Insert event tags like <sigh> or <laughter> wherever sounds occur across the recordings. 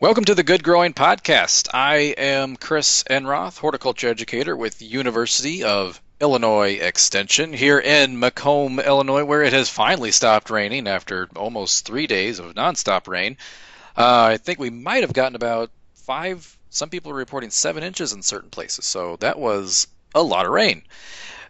Welcome to the Good Growing Podcast. I am Chris Enroth, horticulture educator with University of Illinois Extension here in Macomb, Illinois, where it has finally stopped raining after almost three days of nonstop rain. Uh, I think we might have gotten about five, some people are reporting seven inches in certain places, so that was a lot of rain.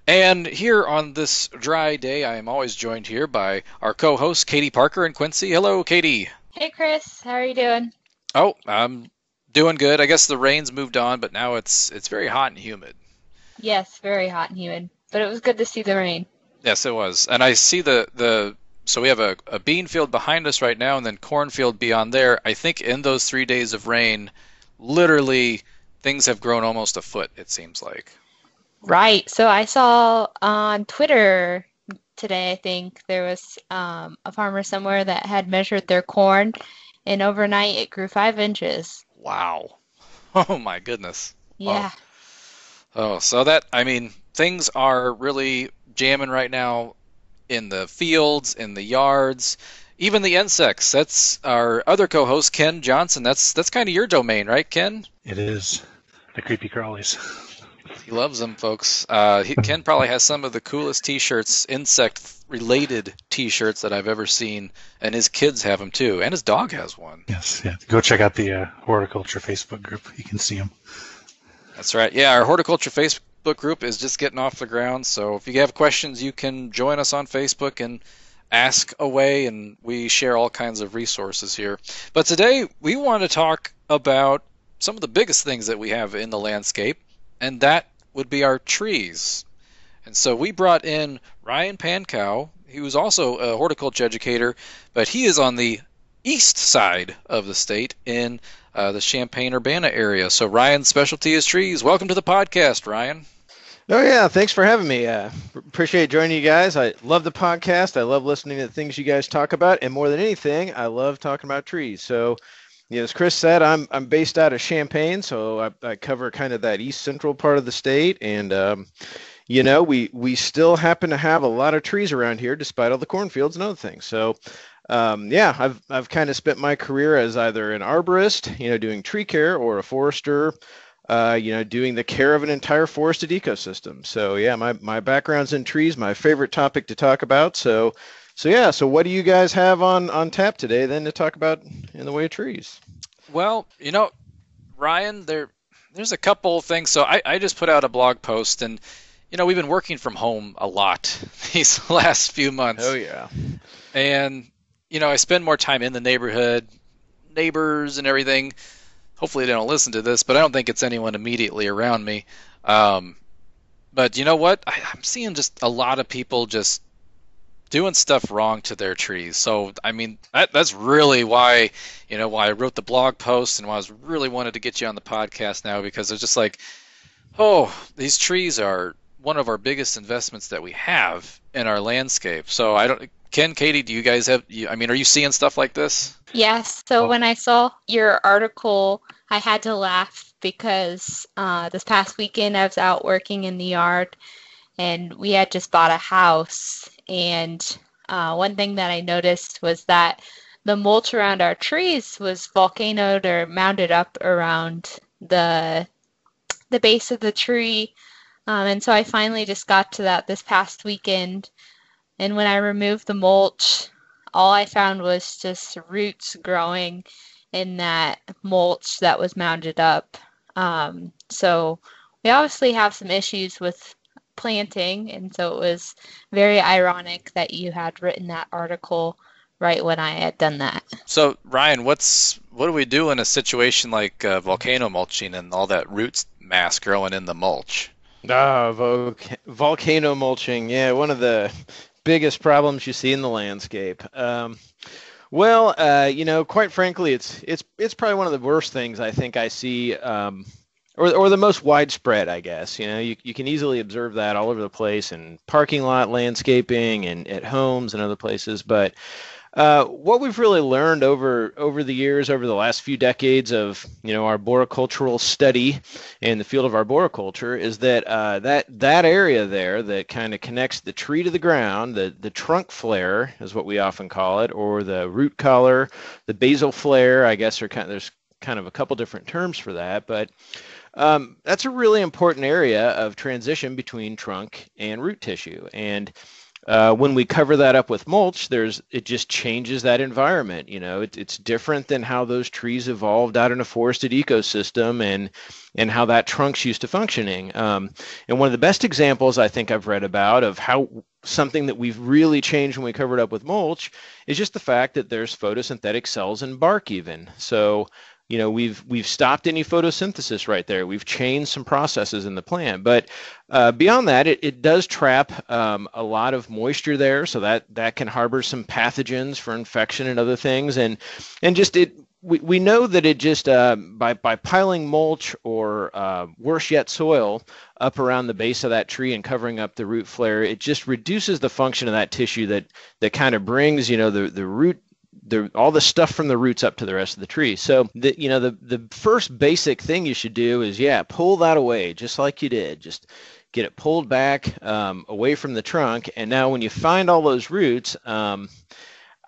And here on this dry day, I am always joined here by our co hosts, Katie Parker and Quincy. Hello, Katie. Hey, Chris. How are you doing? Oh, I'm doing good. I guess the rain's moved on, but now it's it's very hot and humid. Yes, very hot and humid. But it was good to see the rain. Yes, it was. And I see the the so we have a, a bean field behind us right now and then cornfield beyond there. I think in those three days of rain, literally things have grown almost a foot, it seems like. Right. So I saw on Twitter today, I think there was um, a farmer somewhere that had measured their corn and overnight it grew five inches. Wow. <laughs> Oh my goodness. Oh. Yeah. Oh. oh, so that I mean things are really jamming right now in the fields, in the yards, even the insects. That's our other co-host Ken Johnson. That's that's kind of your domain, right, Ken? It is. The creepy crawlies. <laughs> He loves them, folks. Uh, he, <laughs> Ken probably has some of the coolest T-shirts, insect-related T-shirts that I've ever seen, and his kids have them too, and his dog has one. Yes, yeah. Go check out the uh, horticulture Facebook group. You can see them. That's right. Yeah, our horticulture Facebook group is just getting off the ground. So if you have questions, you can join us on Facebook and ask away, and we share all kinds of resources here. But today we want to talk about some of the biggest things that we have in the landscape and that would be our trees. And so we brought in Ryan Pankau. He was also a horticulture educator, but he is on the east side of the state in uh, the Champaign Urbana area. So Ryan's specialty is trees. Welcome to the podcast, Ryan. Oh yeah, thanks for having me. Uh, appreciate joining you guys. I love the podcast. I love listening to the things you guys talk about, and more than anything, I love talking about trees. So yeah, as Chris said, I'm I'm based out of Champaign, so I, I cover kind of that east central part of the state, and um, you know we we still happen to have a lot of trees around here, despite all the cornfields and other things. So um, yeah, I've I've kind of spent my career as either an arborist, you know, doing tree care, or a forester, uh, you know, doing the care of an entire forested ecosystem. So yeah, my my background's in trees, my favorite topic to talk about. So so yeah, so what do you guys have on on tap today then to talk about in the way of trees? Well, you know, Ryan, there there's a couple things. So I, I just put out a blog post and you know, we've been working from home a lot <laughs> these <laughs> last few months. Oh yeah. And you know, I spend more time in the neighborhood, neighbors and everything. Hopefully they don't listen to this, but I don't think it's anyone immediately around me. Um, but you know what? I, I'm seeing just a lot of people just doing stuff wrong to their trees. So I mean that, that's really why you know why I wrote the blog post and why I was really wanted to get you on the podcast now because it's just like oh these trees are one of our biggest investments that we have in our landscape. So I don't Ken, Katie, do you guys have? I mean, are you seeing stuff like this? Yes. So oh. when I saw your article, I had to laugh because uh, this past weekend I was out working in the yard, and we had just bought a house, and uh, one thing that I noticed was that the mulch around our trees was volcanoed or mounded up around the the base of the tree. Um, and so I finally just got to that this past weekend. And when I removed the mulch, all I found was just roots growing in that mulch that was mounded up. Um, so we obviously have some issues with planting. And so it was very ironic that you had written that article right when I had done that. So Ryan, what's what do we do in a situation like uh, volcano mulching and all that roots mass growing in the mulch? Ah, volcano mulching. Yeah, one of the biggest problems you see in the landscape. Um, well, uh, you know, quite frankly, it's it's it's probably one of the worst things I think I see um, or, or the most widespread, I guess. You know, you, you can easily observe that all over the place in parking lot landscaping and at homes and other places. But uh, what we've really learned over over the years, over the last few decades of you know arboricultural study in the field of arboriculture, is that uh, that that area there that kind of connects the tree to the ground, the the trunk flare is what we often call it, or the root collar, the basal flare, I guess are kind of, there's kind of a couple different terms for that, but um, that's a really important area of transition between trunk and root tissue. And uh, when we cover that up with mulch, there's it just changes that environment. You know, it, it's different than how those trees evolved out in a forested ecosystem and and how that trunk's used to functioning. Um, and one of the best examples I think I've read about of how something that we've really changed when we cover it up with mulch is just the fact that there's photosynthetic cells in bark even. So you know we've we've stopped any photosynthesis right there. We've changed some processes in the plant. But uh, beyond that it, it does trap um, a lot of moisture there. So that that can harbor some pathogens for infection and other things. And and just it we, we know that it just uh, by by piling mulch or uh, worse yet soil up around the base of that tree and covering up the root flare it just reduces the function of that tissue that that kind of brings you know the the root the all the stuff from the roots up to the rest of the tree. So the you know the the first basic thing you should do is yeah pull that away just like you did. Just get it pulled back um, away from the trunk. And now when you find all those roots, um,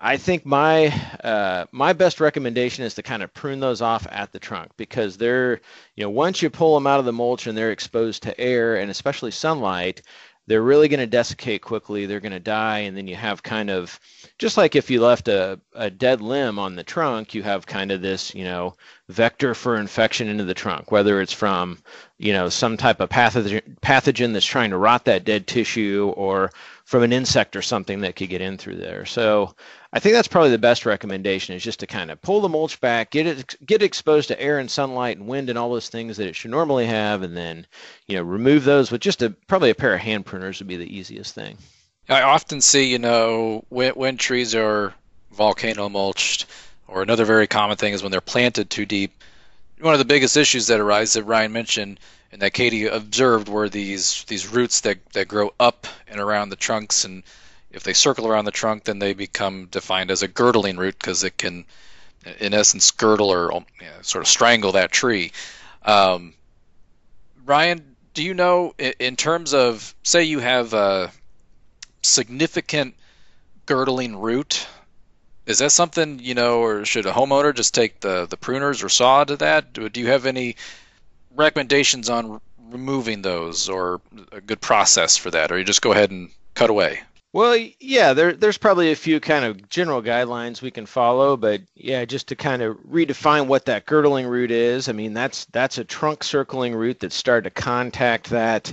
I think my uh, my best recommendation is to kind of prune those off at the trunk because they're you know once you pull them out of the mulch and they're exposed to air and especially sunlight, they're really going to desiccate quickly. They're going to die, and then you have kind of just like if you left a, a dead limb on the trunk, you have kind of this, you know, vector for infection into the trunk, whether it's from, you know, some type of pathogen, pathogen that's trying to rot that dead tissue or from an insect or something that could get in through there. So I think that's probably the best recommendation is just to kind of pull the mulch back, get it get exposed to air and sunlight and wind and all those things that it should normally have, and then you know remove those with just a probably a pair of hand pruners would be the easiest thing. I often see, you know, when, when trees are volcano mulched, or another very common thing is when they're planted too deep. One of the biggest issues that arise that Ryan mentioned and that Katie observed were these these roots that, that grow up and around the trunks, and if they circle around the trunk, then they become defined as a girdling root because it can, in essence, girdle or you know, sort of strangle that tree. Um, Ryan, do you know in terms of say you have a significant girdling root. Is that something you know, or should a homeowner just take the the pruners or saw to that? Do, do you have any recommendations on removing those, or a good process for that, or you just go ahead and cut away? Well, yeah, there, there's probably a few kind of general guidelines we can follow, but yeah, just to kind of redefine what that girdling root is. I mean, that's that's a trunk circling root that started to contact that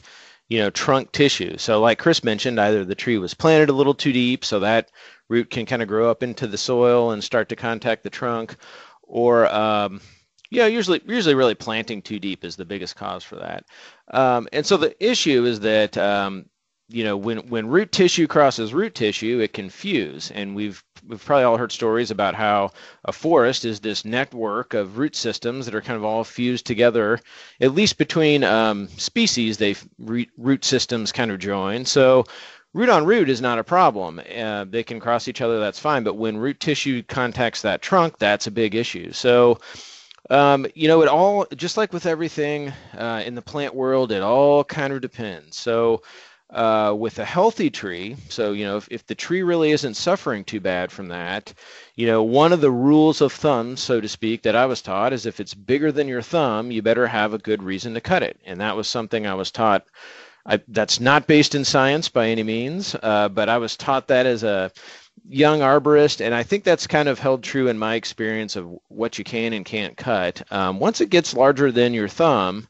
you know, trunk tissue. So like Chris mentioned, either the tree was planted a little too deep so that root can kind of grow up into the soil and start to contact the trunk, or um, yeah, usually usually really planting too deep is the biggest cause for that. Um, and so the issue is that um, you know when when root tissue crosses root tissue it can fuse. And we've we've probably all heard stories about how a forest is this network of root systems that are kind of all fused together at least between um, species they root systems kind of join. So root on root is not a problem. Uh, they can cross each other that's fine. But when root tissue contacts that trunk that's a big issue. So um, you know, it all just like with everything uh, in the plant world, it all kind of depends. So, uh, with a healthy tree, so you know if, if the tree really isn't suffering too bad from that, you know one of the rules of thumb, so to speak, that I was taught is if it's bigger than your thumb, you better have a good reason to cut it, and that was something I was taught. I, that's not based in science by any means, uh, but I was taught that as a young arborist, and I think that's kind of held true in my experience of what you can and can't cut. Um, once it gets larger than your thumb,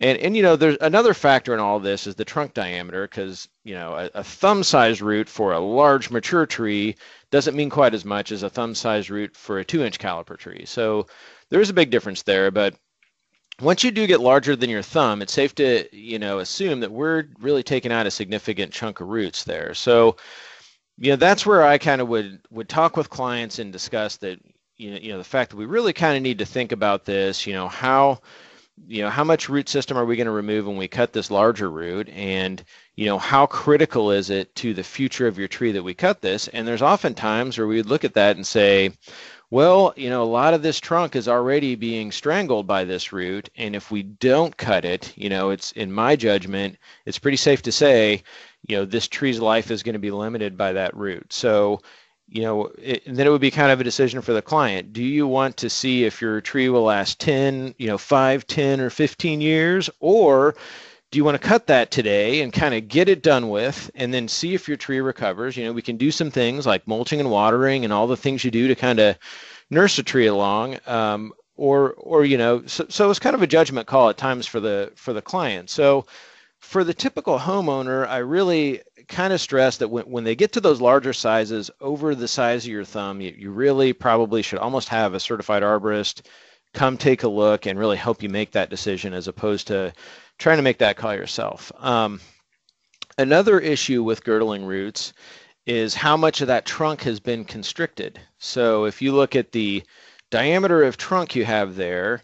and and you know, there's another factor in all this is the trunk diameter, because you know, a, a thumb-sized root for a large mature tree doesn't mean quite as much as a thumb-sized root for a two-inch caliper tree. So there is a big difference there, but once you do get larger than your thumb, it's safe to you know assume that we're really taking out a significant chunk of roots there. So you know that's where I kind of would would talk with clients and discuss that you know you know the fact that we really kind of need to think about this. You know how you know how much root system are we going to remove when we cut this larger root? And you know how critical is it to the future of your tree that we cut this? And there's often times where we would look at that and say well you know a lot of this trunk is already being strangled by this root and if we don't cut it you know it's in my judgment it's pretty safe to say you know this tree's life is going to be limited by that root. So you know, it, then it would be kind of a decision for the client. Do you want to see if your tree will last 10, you know, 5, 10, or 15 years? Or do you want to cut that today and kind of get it done with and then see if your tree recovers? You know, we can do some things like mulching and watering and all the things you do to kind of nurse a tree along. Um, or, or you know, so, so it's kind of a judgment call at times for the for the client. So for the typical homeowner, I really kind of stress that when, when they get to those larger sizes over the size of your thumb, you, you really probably should almost have a certified arborist come take a look and really help you make that decision as opposed to trying to make that call yourself. Um, another issue with girdling roots is how much of that trunk has been constricted. So if you look at the diameter of trunk you have there,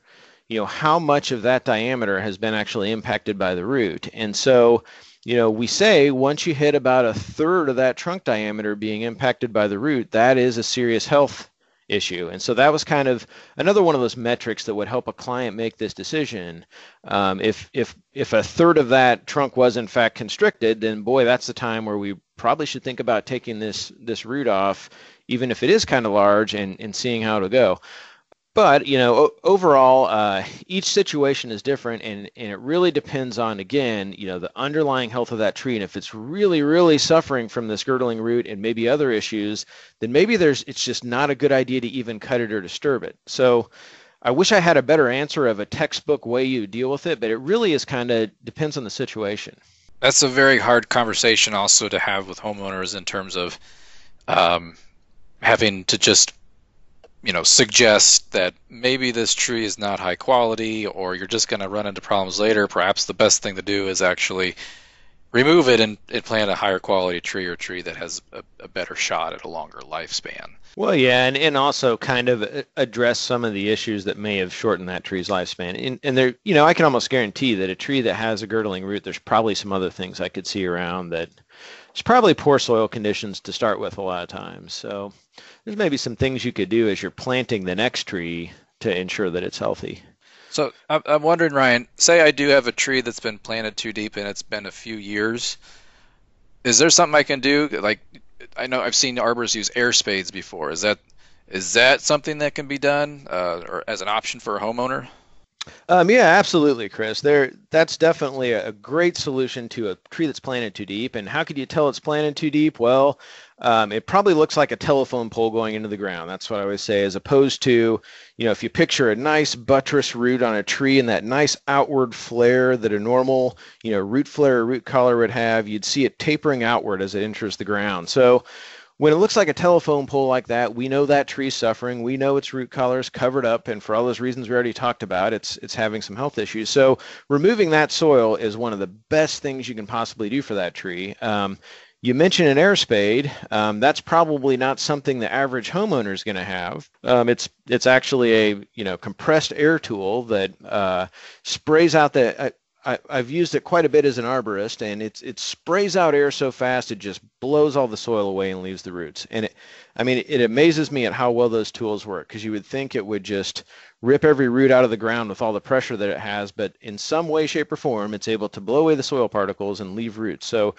you know, how much of that diameter has been actually impacted by the root. And so, you know, we say once you hit about a third of that trunk diameter being impacted by the root, that is a serious health issue. And so that was kind of another one of those metrics that would help a client make this decision. Um, if if if a third of that trunk was in fact constricted, then boy, that's the time where we probably should think about taking this this root off, even if it is kind of large, and and seeing how it'll go but you know overall uh, each situation is different and, and it really depends on again you know the underlying health of that tree. And if it's really really suffering from this girdling root and maybe other issues then maybe there's it's just not a good idea to even cut it or disturb it. So i wish i had a better answer of a textbook way you deal with it but it really is kind of depends on the situation. That's a very hard conversation also to have with homeowners in terms of um, having to just you know suggest that maybe this tree is not high quality or you're just going to run into problems later perhaps the best thing to do is actually remove it and, and plant a higher quality tree or tree that has a, a, better shot at a longer lifespan. Well yeah and, and also kind of uh, address some of the issues that may have shortened that tree's lifespan. And, and there you know i can almost guarantee that a tree that has a girdling root there's probably some other things i could see around that it's probably poor soil conditions to start with a lot of times so there's maybe some things you could do as you're planting the next tree to ensure that it's healthy. So I'm wondering, Ryan. Say I do have a tree that's been planted too deep and it's been a few years. Is there something I can do? Like, I know I've seen arborists use air spades before. Is that is that something that can be done, uh, or as an option for a homeowner? Um, yeah, absolutely, Chris. There, that's definitely a great solution to a tree that's planted too deep. And how could you tell it's planted too deep? Well, um, it probably looks like a telephone pole going into the ground. That's what I always say, as opposed to, you know, if you picture a nice buttress root on a tree and that nice outward flare that a normal, you know, root flare or root collar would have, you'd see it tapering outward as it enters the ground. So when it looks like a telephone pole like that, we know that tree's suffering. We know its root collar is covered up, and for all those reasons we already talked about, it's it's having some health issues. So removing that soil is one of the best things you can possibly do for that tree. Um, you mentioned an air spade. Um, that's probably not something the average homeowner is going to have. Um, it's it's actually a you know compressed air tool that uh, sprays out the. Uh, I, have used it quite a bit as an arborist, and it's it sprays out air so fast it just blows all the soil away and leaves the roots. And it, I mean, it amazes me at how well those tools work because you would think it would just rip every root out of the ground with all the pressure that it has, but in some way, shape, or form, it's able to blow away the soil particles and leave roots. So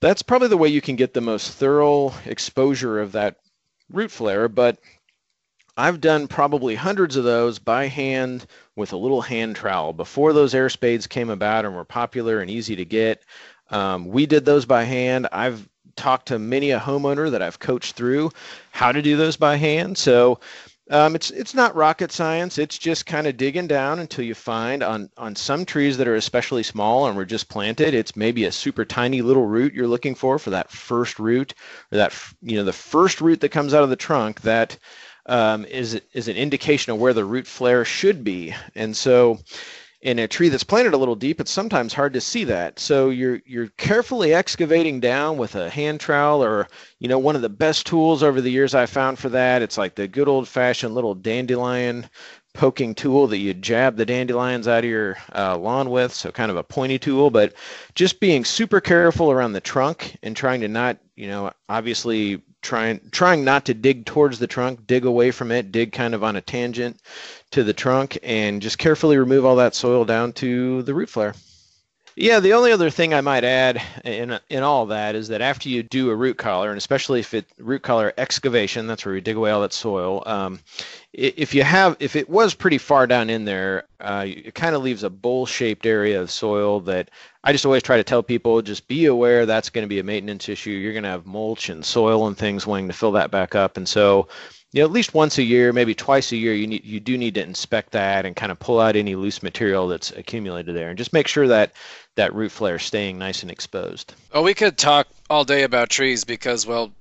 that's probably the way you can get the most thorough exposure of that root flare. But I've done probably hundreds of those by hand with a little hand trowel. Before those air spades came about and were popular and easy to get, um, we did those by hand. I've talked to many a homeowner that I've coached through how to do those by hand. So um, it's it's not rocket science. It's just kind of digging down until you find on on some trees that are especially small and were just planted. It's maybe a super tiny little root you're looking for for that first root or that you know the first root that comes out of the trunk that um, is is an indication of where the root flare should be. And so in a tree that's planted a little deep, it's sometimes hard to see that. So you're you're carefully excavating down with a hand trowel or you know one of the best tools over the years I found for that. It's like the good old fashioned little dandelion poking tool that you jab the dandelions out of your uh, lawn with. So kind of a pointy tool, but just being super careful around the trunk and trying to not you know obviously trying trying not to dig towards the trunk, dig away from it, dig kind of on a tangent to the trunk and just carefully remove all that soil down to the root flare. Yeah, the only other thing I might add in in all that is that after you do a root collar, and especially if it root collar excavation, that's where we dig away all that soil. Um, if you have, if it was pretty far down in there, uh, it kind of leaves a bowl-shaped area of soil that I just always try to tell people just be aware that's going to be a maintenance issue. You're going to have mulch and soil and things wanting to fill that back up, and so you know, at least once a year, maybe twice a year, you need you do need to inspect that and kind of pull out any loose material that's accumulated there, and just make sure that that root flare is staying nice and exposed. Oh, we could talk all day about trees because, well,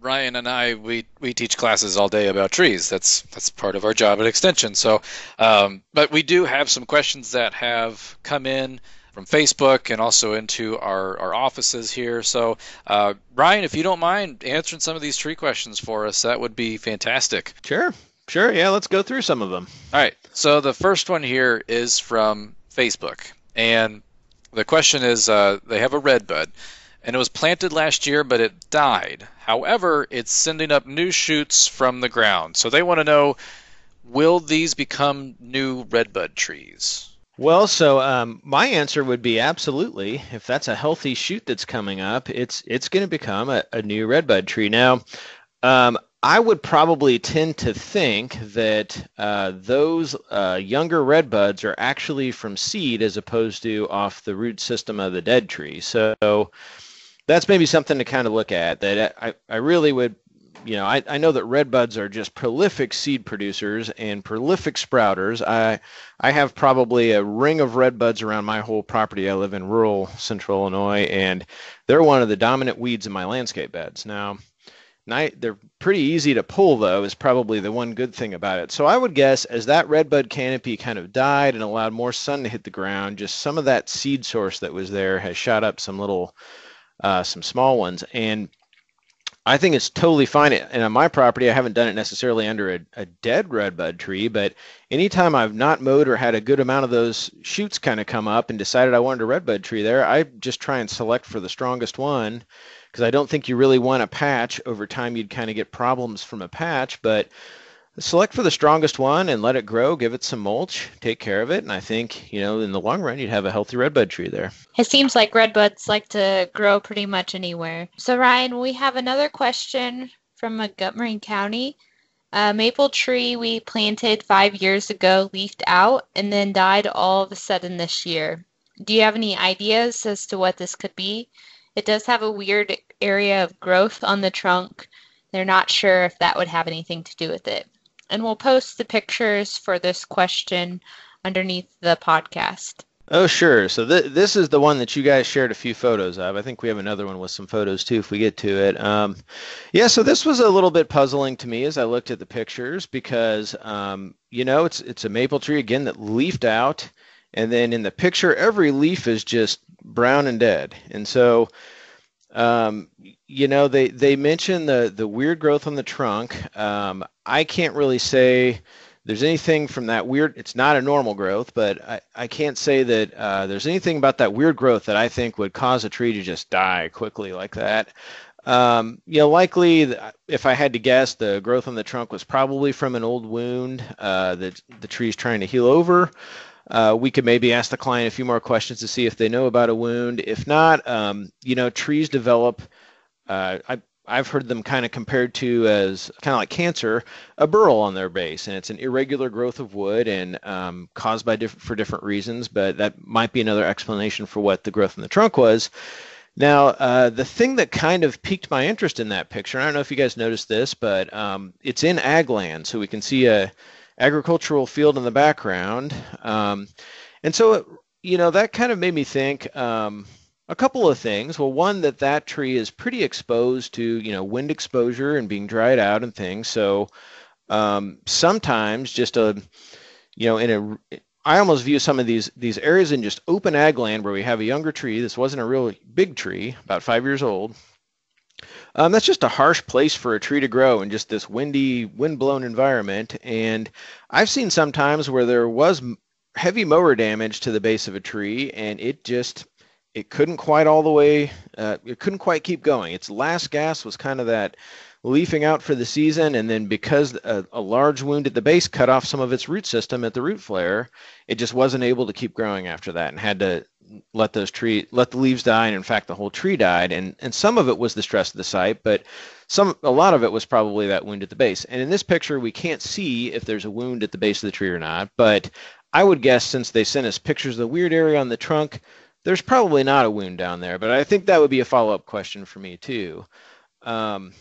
Ryan and I we we teach classes all day about trees. That's that's part of our job at Extension. So, um, but we do have some questions that have come in from Facebook and also into our, our offices here. So, uh, Ryan, if you don't mind answering some of these tree questions for us, that would be fantastic. Sure. Sure. Yeah, let's go through some of them. All right. So, the first one here is from Facebook. And the question is uh, they have a red bud and it was planted last year, but it died. However, it's sending up new shoots from the ground. So, they want to know will these become new redbud trees? Well, so um, my answer would be absolutely. If that's a healthy shoot that's coming up, it's it's going to become a, a, new redbud tree. Now, um, I would probably tend to think that uh, those uh, younger redbuds are actually from seed as opposed to off the root system of the dead tree. So that's maybe something to kind of look at. That I, I really would you know, I, I know that red buds are just prolific seed producers and prolific sprouters. I I have probably a ring of red buds around my whole property. I live in rural central Illinois, and they're one of the dominant weeds in my landscape beds. Now, they're pretty easy to pull, though, is probably the one good thing about it. So I would guess as that red bud canopy kind of died and allowed more sun to hit the ground, just some of that seed source that was there has shot up some little, uh, some small ones. And I think it's totally fine. And on my property, I haven't done it necessarily under a, a dead redbud tree, but anytime I've not mowed or had a good amount of those shoots kind of come up and decided I wanted a redbud tree there, I just try and select for the strongest one because I don't think you really want a patch. Over time, you'd kind of get problems from a patch, but select for the strongest one and let it grow. Give it some mulch. Take care of it. And i think you know in the long run you'd have a healthy redbud tree there. It seems like redbuds like to grow pretty much anywhere. So ryan we have another question from montgomery county. A maple tree we planted five years ago leafed out and then died all of a sudden this year. Do you have any ideas as to what this could be? It does have a weird area of growth on the trunk. They're not sure if that would have anything to do with it and we'll post the pictures for this question underneath the podcast. Oh, sure. So th- this is the one that you guys shared a few photos of. I think we have another one with some photos too if we get to it. Um, yeah, so this was a little bit puzzling to me as I looked at the pictures because, um, you know, it's it's a maple tree again that leafed out, and then in the picture every leaf is just brown and dead, and so um, you know, they they mention the the weird growth on the trunk. Um, I can't really say there's anything from that weird. It's not a normal growth, but I, I can't say that uh, there's anything about that weird growth that I think would cause a tree to just die quickly like that. Um, you know, likely, if I had to guess, the growth on the trunk was probably from an old wound uh, that the tree's trying to heal over. Uh, we could maybe ask the client a few more questions to see if they know about a wound. If not, um, you know, trees develop. Uh, I, I've heard them kind of compared to as kind of like cancer, a burl on their base, and it's an irregular growth of wood and um, caused by diff- for different reasons. But that might be another explanation for what the growth in the trunk was. Now, uh, the thing that kind of piqued my interest in that picture, I don't know if you guys noticed this, but um, it's in ag land, so we can see a agricultural field in the background. Um, and so, you know, that kind of made me think um, a couple of things. Well, one, that that tree is pretty exposed to, you know, wind exposure and being dried out and things. So um, sometimes just a, you know, in a, I almost view some of these these areas in just open ag land where we have a younger tree. This wasn't a real big tree, about five years old, um, that's just a harsh place for a tree to grow in just this windy, wind-blown environment. And I've seen sometimes where there was heavy mower damage to the base of a tree, and it just it couldn't quite all the way. Uh, it couldn't quite keep going. Its last gas was kind of that leafing out for the season, and then because a, a, large wound at the base cut off some of its root system at the root flare, it just wasn't able to keep growing after that, and had to let those tree let the leaves die, and in fact the whole tree died. And and some of it was the stress of the site, but some a lot of it was probably that wound at the base. And in this picture, we can't see if there's a wound at the base of the tree or not. But I would guess since they sent us pictures of the weird area on the trunk, there's probably not a wound down there. But I think that would be a follow up question for me too. Um,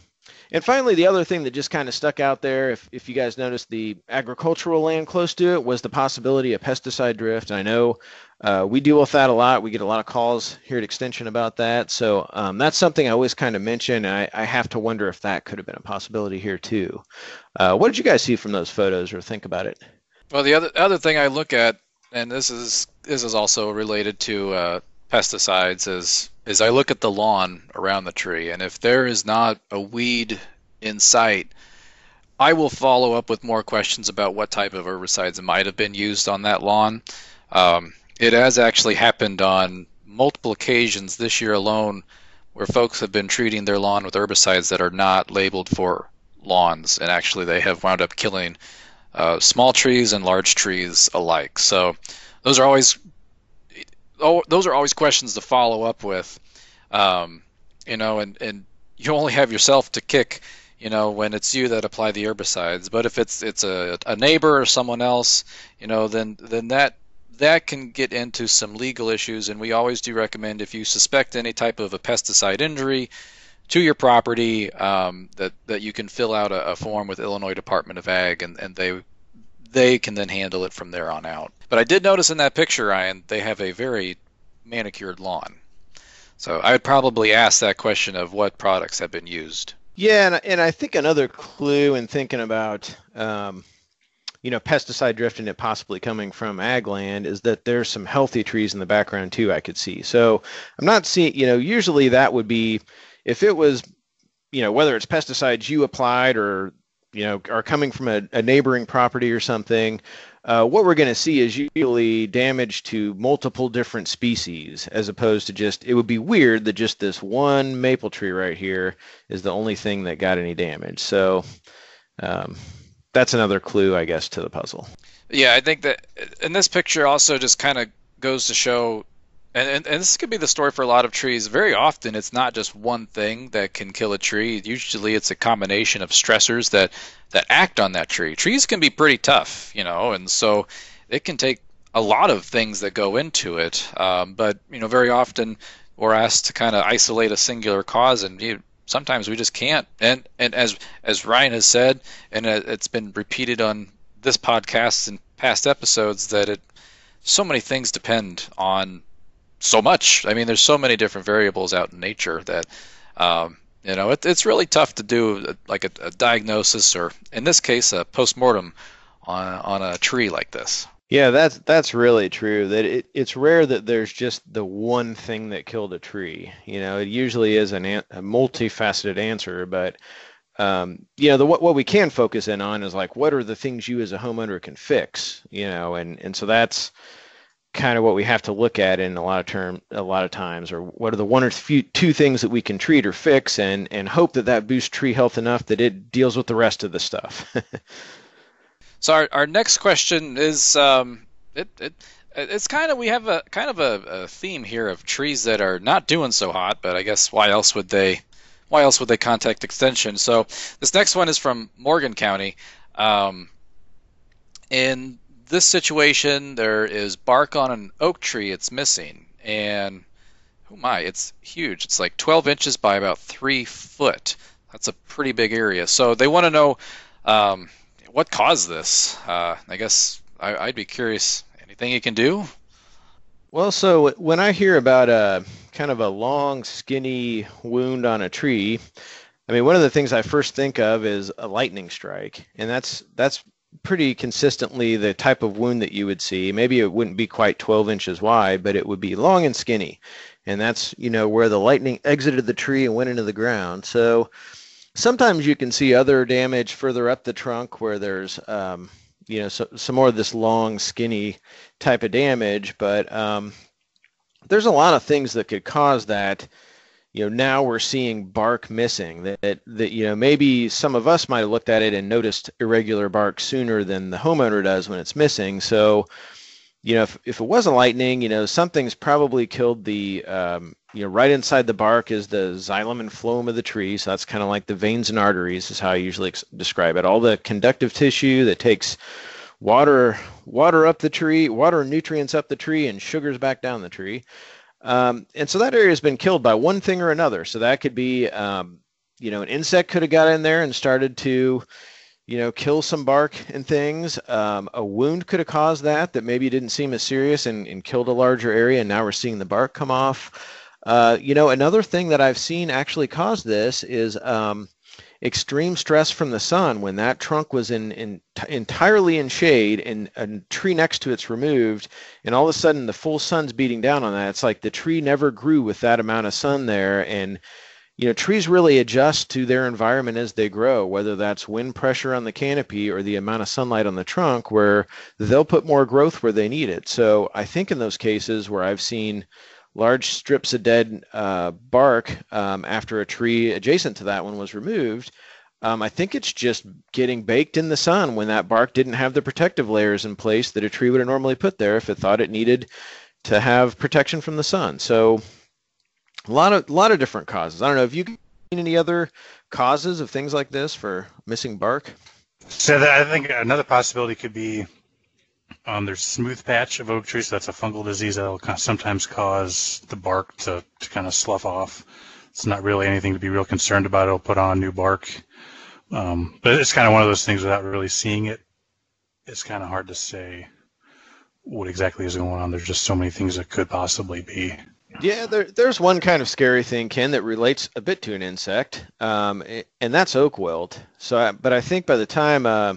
and finally, the other thing that just kind of stuck out there, if, if you guys noticed the agricultural land close to it, was the possibility of pesticide drift. I know uh, we deal with that a lot. We get a lot of calls here at Extension about that. So um, that's something I always kind of mention. I, I, have to wonder if that could have been a possibility here too. Uh, what did you guys see from those photos or think about it? Well, the other other thing I look at, and this is this is also related to uh, pesticides, is is I look at the lawn around the tree, and if there is not a weed in sight, I will follow up with more questions about what type of herbicides might have been used on that lawn. Um, it has actually happened on multiple occasions this year alone where folks have been treating their lawn with herbicides that are not labeled for lawns, and actually they have wound up killing uh, small trees and large trees alike. So those are always oh, those are always questions to follow up with, um, you know, and and you only have yourself to kick, you know, when it's you that apply the herbicides. But if it's it's a, a neighbor or someone else, you know, then then that that can get into some legal issues, and we always do recommend if you suspect any type of a pesticide injury to your property um, that that you can fill out a, a, form with Illinois Department of Ag, and, and they they can then handle it from there on out. But I did notice in that picture, Ryan, they have a very manicured lawn. So I would probably ask that question of what products have been used. Yeah, and, and I think another clue in thinking about um, you know, pesticide drift and it possibly coming from ag land is that there's some healthy trees in the background too, I could see. So I'm not seeing, you know, usually that would be if it was, you know, whether it's pesticides you applied or, you know, are coming from a, a neighboring property or something, uh, what we're going to see is usually damage to multiple different species as opposed to just, it would be weird that just this one maple tree right here is the only thing that got any damage. So, um, that's another clue, I guess, to the puzzle. Yeah, I think that, and this picture also just kind of goes to show, and, and, and this could be the story for a lot of trees. Very often, it's not just one thing that can kill a tree. Usually, it's a combination of stressors that that act on that tree. Trees can be pretty tough, you know, and so it can take a lot of things that go into it. Um, but you know, very often we're asked to kind of isolate a singular cause, and you sometimes we just can't. And and as as Ryan has said, and it's been repeated on this podcast and past episodes that it so many things depend on so much. I mean, there's so many different variables out in nature that um, you know it, it's really tough to do like a, a diagnosis or in this case a postmortem on on a tree like this. Yeah, that's that's really true. That it, it's rare that there's just the one thing that killed a tree. You know, it usually is an, a multifaceted answer, but um, you know, the what, what we can focus in on is like what are the things you as a homeowner can fix. You know, and and so that's kind of what we have to look at in a lot of term a lot of times or what are the one or few two things that we can treat or fix and and hope that that boosts tree health enough that it deals with the rest of the stuff <laughs> So our, our next question is um, it, it it's kind of we have a kind of a, a, theme here of trees that are not doing so hot, but I guess why else would they why else would they contact extension? So this next one is from Morgan County. Um, in this situation, there is bark on an oak tree. It's missing, and oh my, it's huge. It's like 12 inches by about three foot. That's a pretty big area. So they want to know. Um, what caused this? Uh, I guess I, would be curious. Anything you can do? Well, so when I hear about a kind of a long, skinny wound on a tree, I mean, one of the things I first think of is a lightning strike, and that's that's pretty consistently the type of wound that you would see. Maybe it wouldn't be quite 12 inches wide, but it would be long and skinny, and that's you know where the lightning exited the tree and went into the ground. So sometimes you can see other damage further up the trunk where there's um, you know so, some more of this long skinny type of damage but um, there's a lot of things that could cause that you know now we're seeing bark missing that, that, you know maybe some of us might have looked at it and noticed irregular bark sooner than the homeowner does when it's missing so you know, if, if it wasn't lightning, you know, something's probably killed the, um, you know, right inside the bark is the xylem and phloem of the tree. So that's kind of like the veins and arteries is how I usually ex- describe it. All the conductive tissue that takes water, water up the tree, water and nutrients up the tree and sugars back down the tree. Um, and so that area has been killed by one thing or another. So that could be, um, you know, an insect could have got in there and started to, you know, kill some bark and things. Um, a wound could have caused that, that maybe didn't seem as serious and, and killed a larger area, and now we're seeing the bark come off. Uh, you know, another thing that I've seen actually cause this is um, extreme stress from the sun. When that trunk was in, in entirely in shade and a tree next to it's removed, and all of a sudden the full sun's beating down on that, it's like the tree never grew with that amount of sun there, and you know, trees really adjust to their environment as they grow, whether that's wind pressure on the canopy or the amount of sunlight on the trunk, where they'll put more growth where they need it. So I think in those cases where I've seen large strips of dead uh, bark um, after a tree adjacent to that one was removed, um, I think it's just getting baked in the sun when that bark didn't have the protective layers in place that a tree would have normally put there if it thought it needed to have protection from the sun. So a lot of a lot of different causes. I don't know. if you seen any other causes of things like this for missing bark? So that, I think another possibility could be um, there's smooth patch of oak trees. So that's a fungal disease that will sometimes cause the bark to, to kind of slough off. It's not really anything to be real concerned about. It'll put on new bark. Um, but it's kind of one of those things without really seeing it. It's kind of hard to say what exactly is going on. There's just so many things that could possibly be. Yeah, there, there's one kind of scary thing, Ken, that relates a bit to an insect, um, and that's oak wilt. So, I, but I think by the time, uh,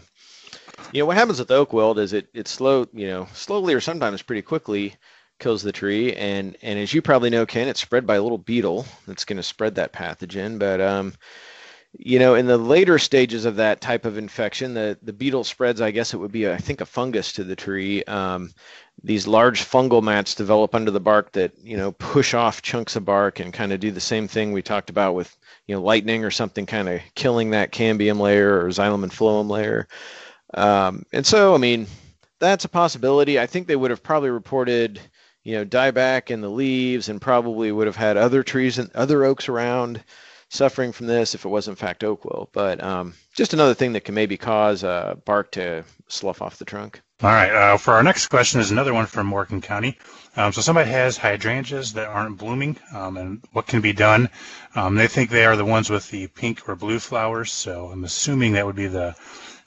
you know, what happens with oak wilt is it it slow, you know, slowly or sometimes pretty quickly kills the tree, and and as you probably know, Ken, it's spread by a little beetle that's going to spread that pathogen. But um, you know, in the later stages of that type of infection, the the beetle spreads. I guess it would be, I think, a fungus to the tree. Um, these large fungal mats develop under the bark that you know push off chunks of bark and kind of do the same thing we talked about with you know lightning or something kind of killing that cambium layer or xylem and phloem layer um, and so i mean that's a possibility i think they would have probably reported you know dieback in the leaves and probably would have had other trees and other oaks around suffering from this if it was in fact oak wilt but um, just another thing that can maybe cause uh, bark to slough off the trunk all right. Uh, for our next question is another one from Morgan County. Um, so somebody has hydrangeas that aren't blooming, um, and what can be done? Um, they think they are the ones with the pink or blue flowers. So I'm assuming that would be the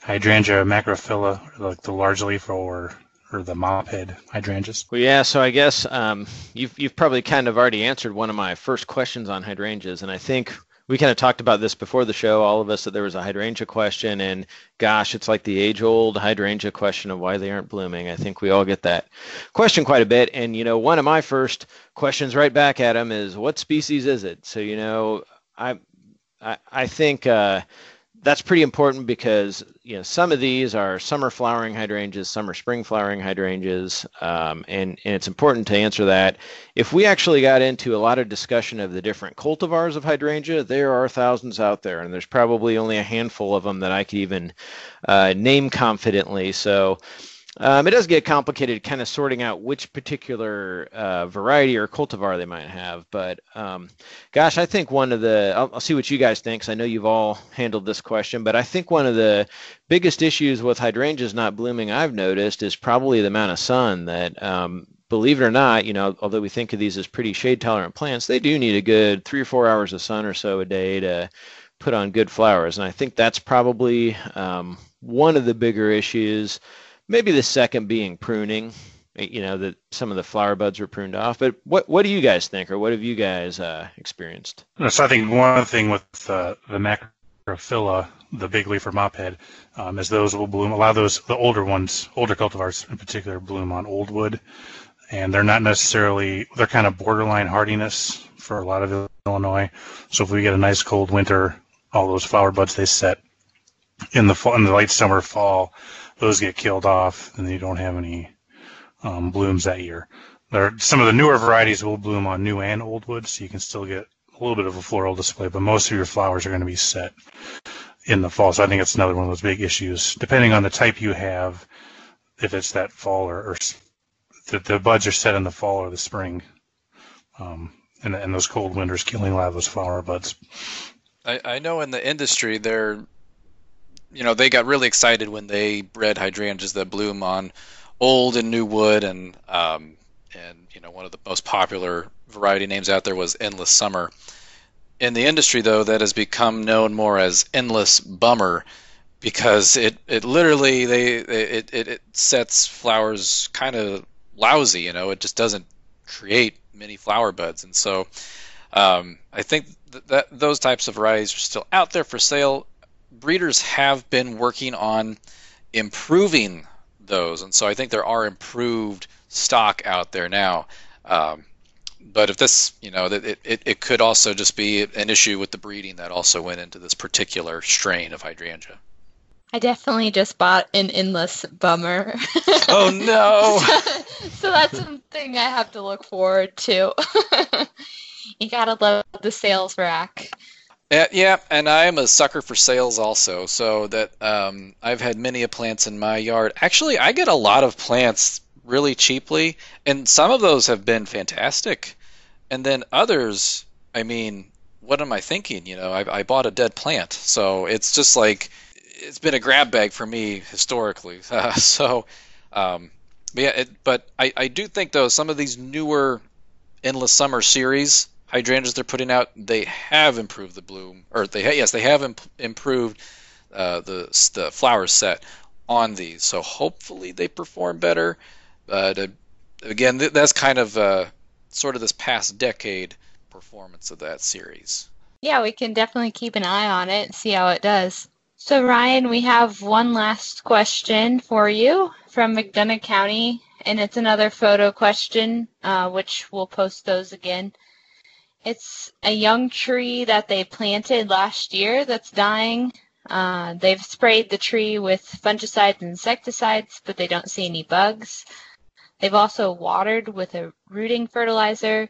hydrangea macrophylla, like the large leaf, or or the mophead hydrangeas. Well, yeah. So I guess um, you've you've probably kind of already answered one of my first questions on hydrangeas, and I think we kind of talked about this before the show, all of us, that there was a hydrangea question. And gosh, it's like the age old hydrangea question of why they aren't blooming. I think we all get that question quite a bit. And, you know, one of my first questions right back at them is what species is it? So, you know, I, I, I think, uh, that's pretty important because you know some of these are summer flowering hydrangeas, some are spring flowering hydrangeas, um, and and it's important to answer that. If we actually got into a lot of discussion of the different cultivars of hydrangea, there are thousands out there, and there's probably only a handful of them that I could even uh, name confidently. So um, it does get complicated kind of sorting out which particular uh, variety or cultivar they might have. But um, gosh, I think one of the, I'll, I'll, see what you guys think, because I know you've all handled this question, but I think one of the biggest issues with hydrangeas not blooming I've noticed is probably the amount of sun that, um, believe it or not, you know, although we think of these as pretty shade tolerant plants, they do need a good three or four hours of sun or so a day to put on good flowers. And I think that's probably um, one of the bigger issues maybe the second being pruning you know that some of the flower buds were pruned off but what what do you guys think or what have you guys uh, experienced? So i think one thing with uh, the macrophylla the big leaf or mophead um, is those will bloom a lot of those the older ones older cultivars in particular bloom on old wood. And they're not necessarily they're kind of borderline hardiness for a lot of illinois. So if we get a nice cold winter all those flower buds they set in the in the late summer fall those get killed off, and you don't have any um, blooms that year. There, some of the newer varieties will bloom on new and old wood, so you can still get a little bit of a floral display, but most of your flowers are going to be set in the fall. So I think it's another one of those big issues. Depending on the type you have, if it's that fall or, or the, the buds are set in the fall or the spring, um, and, and those cold winters killing a lot of those flower buds. I, I know in the industry they're, you know, they got really excited when they bred hydrangeas that bloom on old and new wood, and um, and you know one of the most popular variety names out there was Endless Summer. In the industry, though, that has become known more as Endless Bummer because it, it literally they it, it, it sets flowers kind of lousy. You know, it just doesn't create many flower buds, and so um, I think that, that those types of varieties are still out there for sale. Breeders have been working on improving those, and so I think there are improved stock out there now. Um, but if this, you know, it, it, it could also just be an issue with the breeding that also went into this particular strain of hydrangea. I definitely just bought an endless bummer. Oh no! <laughs> so that's something I have to look forward to. <laughs> you gotta love the sales rack. Uh, yeah, and I am a sucker for sales also. So that um, I've had many plants in my yard. Actually, I get a lot of plants really cheaply, and some of those have been fantastic, and then others, I mean, what am I thinking? You know, I, I bought a dead plant, so it's just like it's been a grab bag for me historically. Uh, <laughs> so, um, but yeah, it, but I, I do think though some of these newer endless summer series hydrangeas they're putting out, they have improved the bloom, or they yes they have imp- improved uh, the the flower set on these. So hopefully they perform better. But uh, again, th- that's kind of uh, sort of this past decade performance of that series. Yeah, we can definitely keep an eye on it and see how it does. So, Ryan, we have one last question for you from McDonough County, and it's another photo question, uh, which we'll post those again. It's a young tree that they planted last year that's dying. Uh, they've sprayed the tree with fungicides and insecticides, but they don't see any bugs. They've also watered with a rooting fertilizer,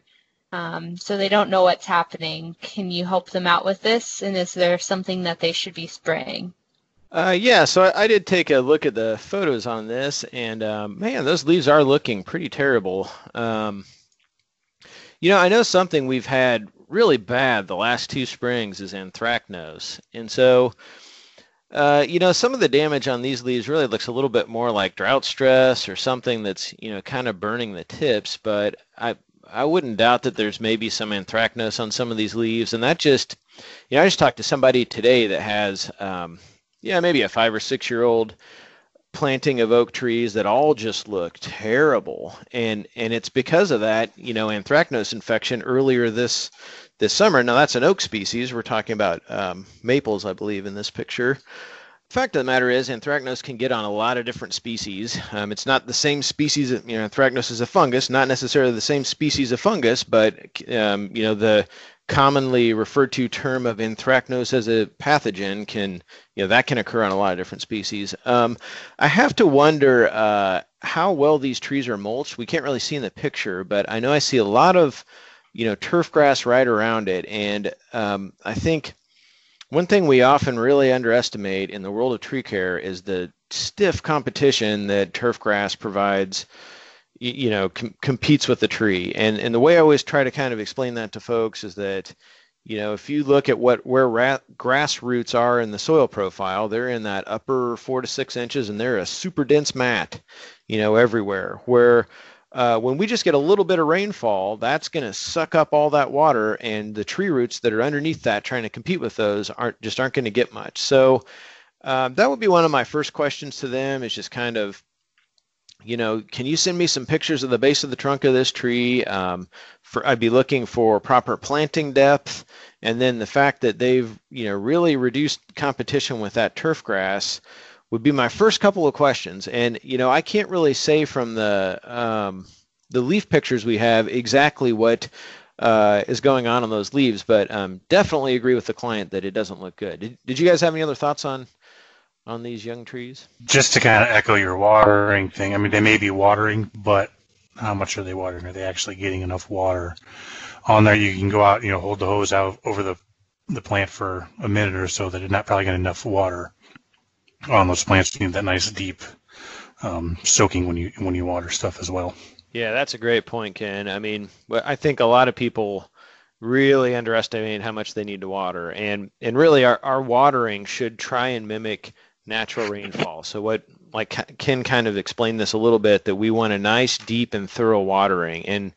um, so they don't know what's happening. Can you help them out with this? And is there something that they should be spraying? Uh, yeah, so I, I, did take a look at the photos on this, and um, man, those leaves are looking pretty terrible. Um, you know, I know something we've had really bad the last two springs is anthracnose, and so uh, you know, some of the damage on these leaves really looks a little bit more like drought stress or something that's you know kind of burning the tips, but I I wouldn't doubt that there's maybe some anthracnose on some of these leaves, and that just, you know, I just talked to somebody today that has, um, yeah, maybe a five or six year old planting of oak trees that all just look terrible, and and it's because of that, you know, anthracnose infection earlier this this summer. Now that's an oak species. We're talking about um, maples, I believe, in this picture fact of the matter is, anthracnose can get on a lot of different species. Um, it's not the same species. You know, anthracnose is a fungus, not necessarily the same species of fungus, but um, you know the commonly referred to term of anthracnose as a pathogen can you know that can occur on a lot of different species. Um, I have to wonder uh, how well these trees are mulched. We can't really see in the picture, but I know I see a lot of you know turf grass right around it, and um, I think one thing we often really underestimate in the world of tree care is the stiff competition that turf grass provides you, know com- competes with the tree and and the way i always try to kind of explain that to folks is that you know if you look at what where rat, grass roots are in the soil profile they're in that upper four to six inches and they're a super dense mat you know everywhere where uh, when we just get a little bit of rainfall, that's going to suck up all that water, and the tree roots that are underneath that trying to compete with those aren't just aren't going to get much. So um, that would be one of my first questions to them. Is just kind of, you know, can you send me some pictures of the base of the trunk of this tree? Um, for I'd be looking for proper planting depth, and then the fact that they've you know really reduced competition with that turf grass would be my first couple of questions. And you know, I can't really say from the um, the leaf pictures we have exactly what uh, is going on on those leaves, but um, definitely agree with the client that it doesn't look good. Did, did you guys have any other thoughts on on these young trees? Just to kind of echo your watering thing. I mean, they may be watering, but how much are they watering? Are they actually getting enough water on there? You can go out, you know, hold the hose out over the the plant for a minute or so that it's not probably getting enough water on those plants need that nice deep um, soaking when you when you water stuff as well. Yeah, that's a great point, Ken. I mean, I think a lot of people really underestimate how much they need to water, and and really our, our watering should try and mimic natural rainfall. So what like Ken kind of explained this a little bit that we want a nice, deep, and thorough watering, and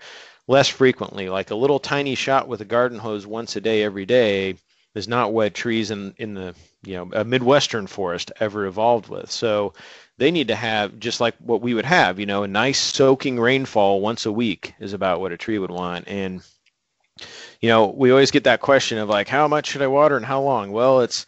less frequently, like a little tiny shot with a garden hose once a day every day is not what trees in in the you know a midwestern forest ever evolved with. So they need to have just like what we would have, you know, a nice soaking rainfall once a week is about what a tree would want. And you know, we always get that question of like how much should I water and how long? Well, it's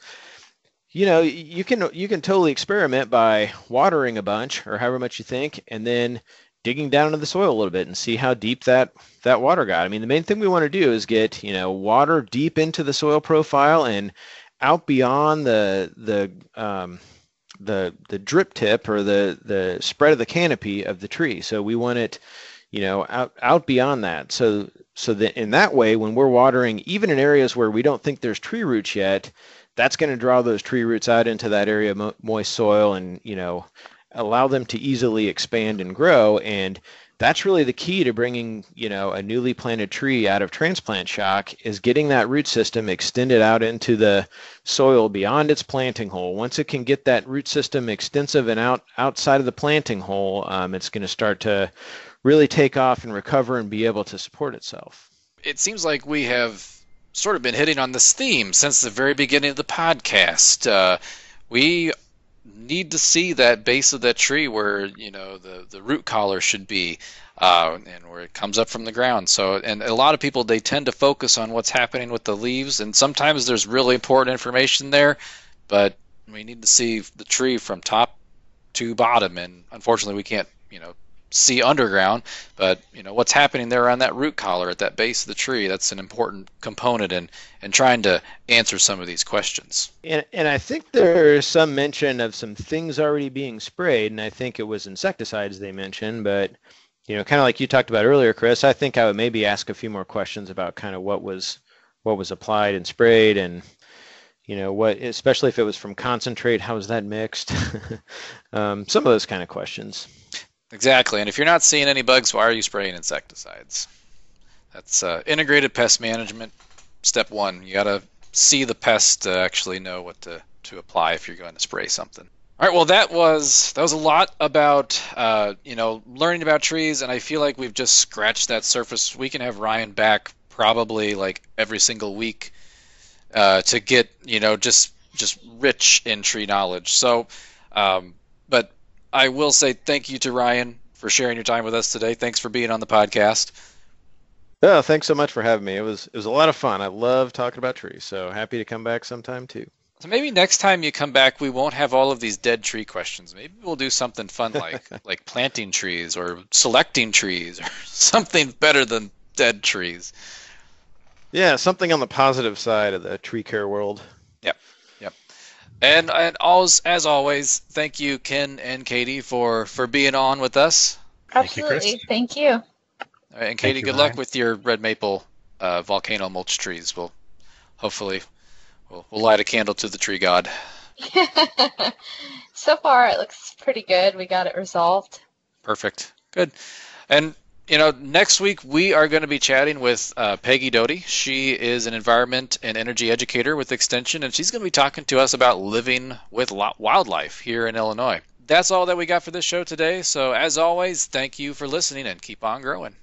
you know, you can you can totally experiment by watering a bunch or however much you think and then digging down into the soil a little bit and see how deep that that water got. I mean, the main thing we want to do is get, you know, water deep into the soil profile and out beyond the the um, the the drip tip or the the spread of the canopy of the tree. So we want it, you know, out out beyond that. So so that in that way, when we're watering, even in areas where we don't think there's tree roots yet, that's going to draw those tree roots out into that area of moist soil and you know allow them to easily expand and grow. And that's really the key to bringing you know a newly planted tree out of transplant shock is getting that root system extended out into the soil beyond its planting hole. Once it can get that root system extensive and out outside of the planting hole um, it's going to start to really take off and recover and be able to support itself. It seems like we have sort of been hitting on this theme since the very beginning of the podcast. Uh, we need to see that base of that tree where you know the the root collar should be uh, and where it comes up from the ground. So and a lot of people they tend to focus on what's happening with the leaves and sometimes there's really important information there but we need to see the tree from top to bottom and unfortunately we can't you know see underground, but you know what's happening there on that root collar at that base of the tree. That's an important component in in trying to answer some of these questions. And and I think there's some mention of some things already being sprayed, and I think it was insecticides they mentioned, but you know, kind of like you talked about earlier, Chris. I think I would maybe ask a few more questions about kind of what was what was applied and sprayed and you know what especially if it was from concentrate how was that mixed <laughs> um, some of those kind of questions Exactly. And if you're not seeing any bugs, why are you spraying insecticides? That's uh, integrated pest management. Step one. You got to see the pest to actually know what to, to apply if you're going to spray something. All right. Well, that was that was a lot about uh, you know learning about trees, and I feel like we've just scratched that surface. We can have Ryan back probably like every single week uh, to get you know just just rich in tree knowledge. So, um, but I will say thank you to Ryan for sharing your time with us today. Thanks for being on the podcast. Oh, thanks so much for having me. It was it was a lot of fun. I love talking about trees, so happy to come back sometime too. So maybe next time you come back, we won't have all of these dead tree questions. Maybe we'll do something fun <laughs> like like planting trees or selecting trees or <laughs> something better than dead trees. Yeah, something on the positive side of the tree care world. Yep. And and as as always, thank you, Ken and Katie, for for being on with us. Absolutely, thank you. Thank you. and Katie, you, good Ryan. luck with your red maple uh, volcano mulch trees. We'll hopefully we'll, we'll light a candle to the tree god. <laughs> so far, it looks pretty good. We got it resolved. Perfect. Good. And you know, next week we are going to be chatting with uh, Peggy Doty. She is an environment and energy educator with Extension, and she's going to be talking to us about living with wildlife here in Illinois. That's all that we got for this show today. So, as always, thank you for listening and keep on growing.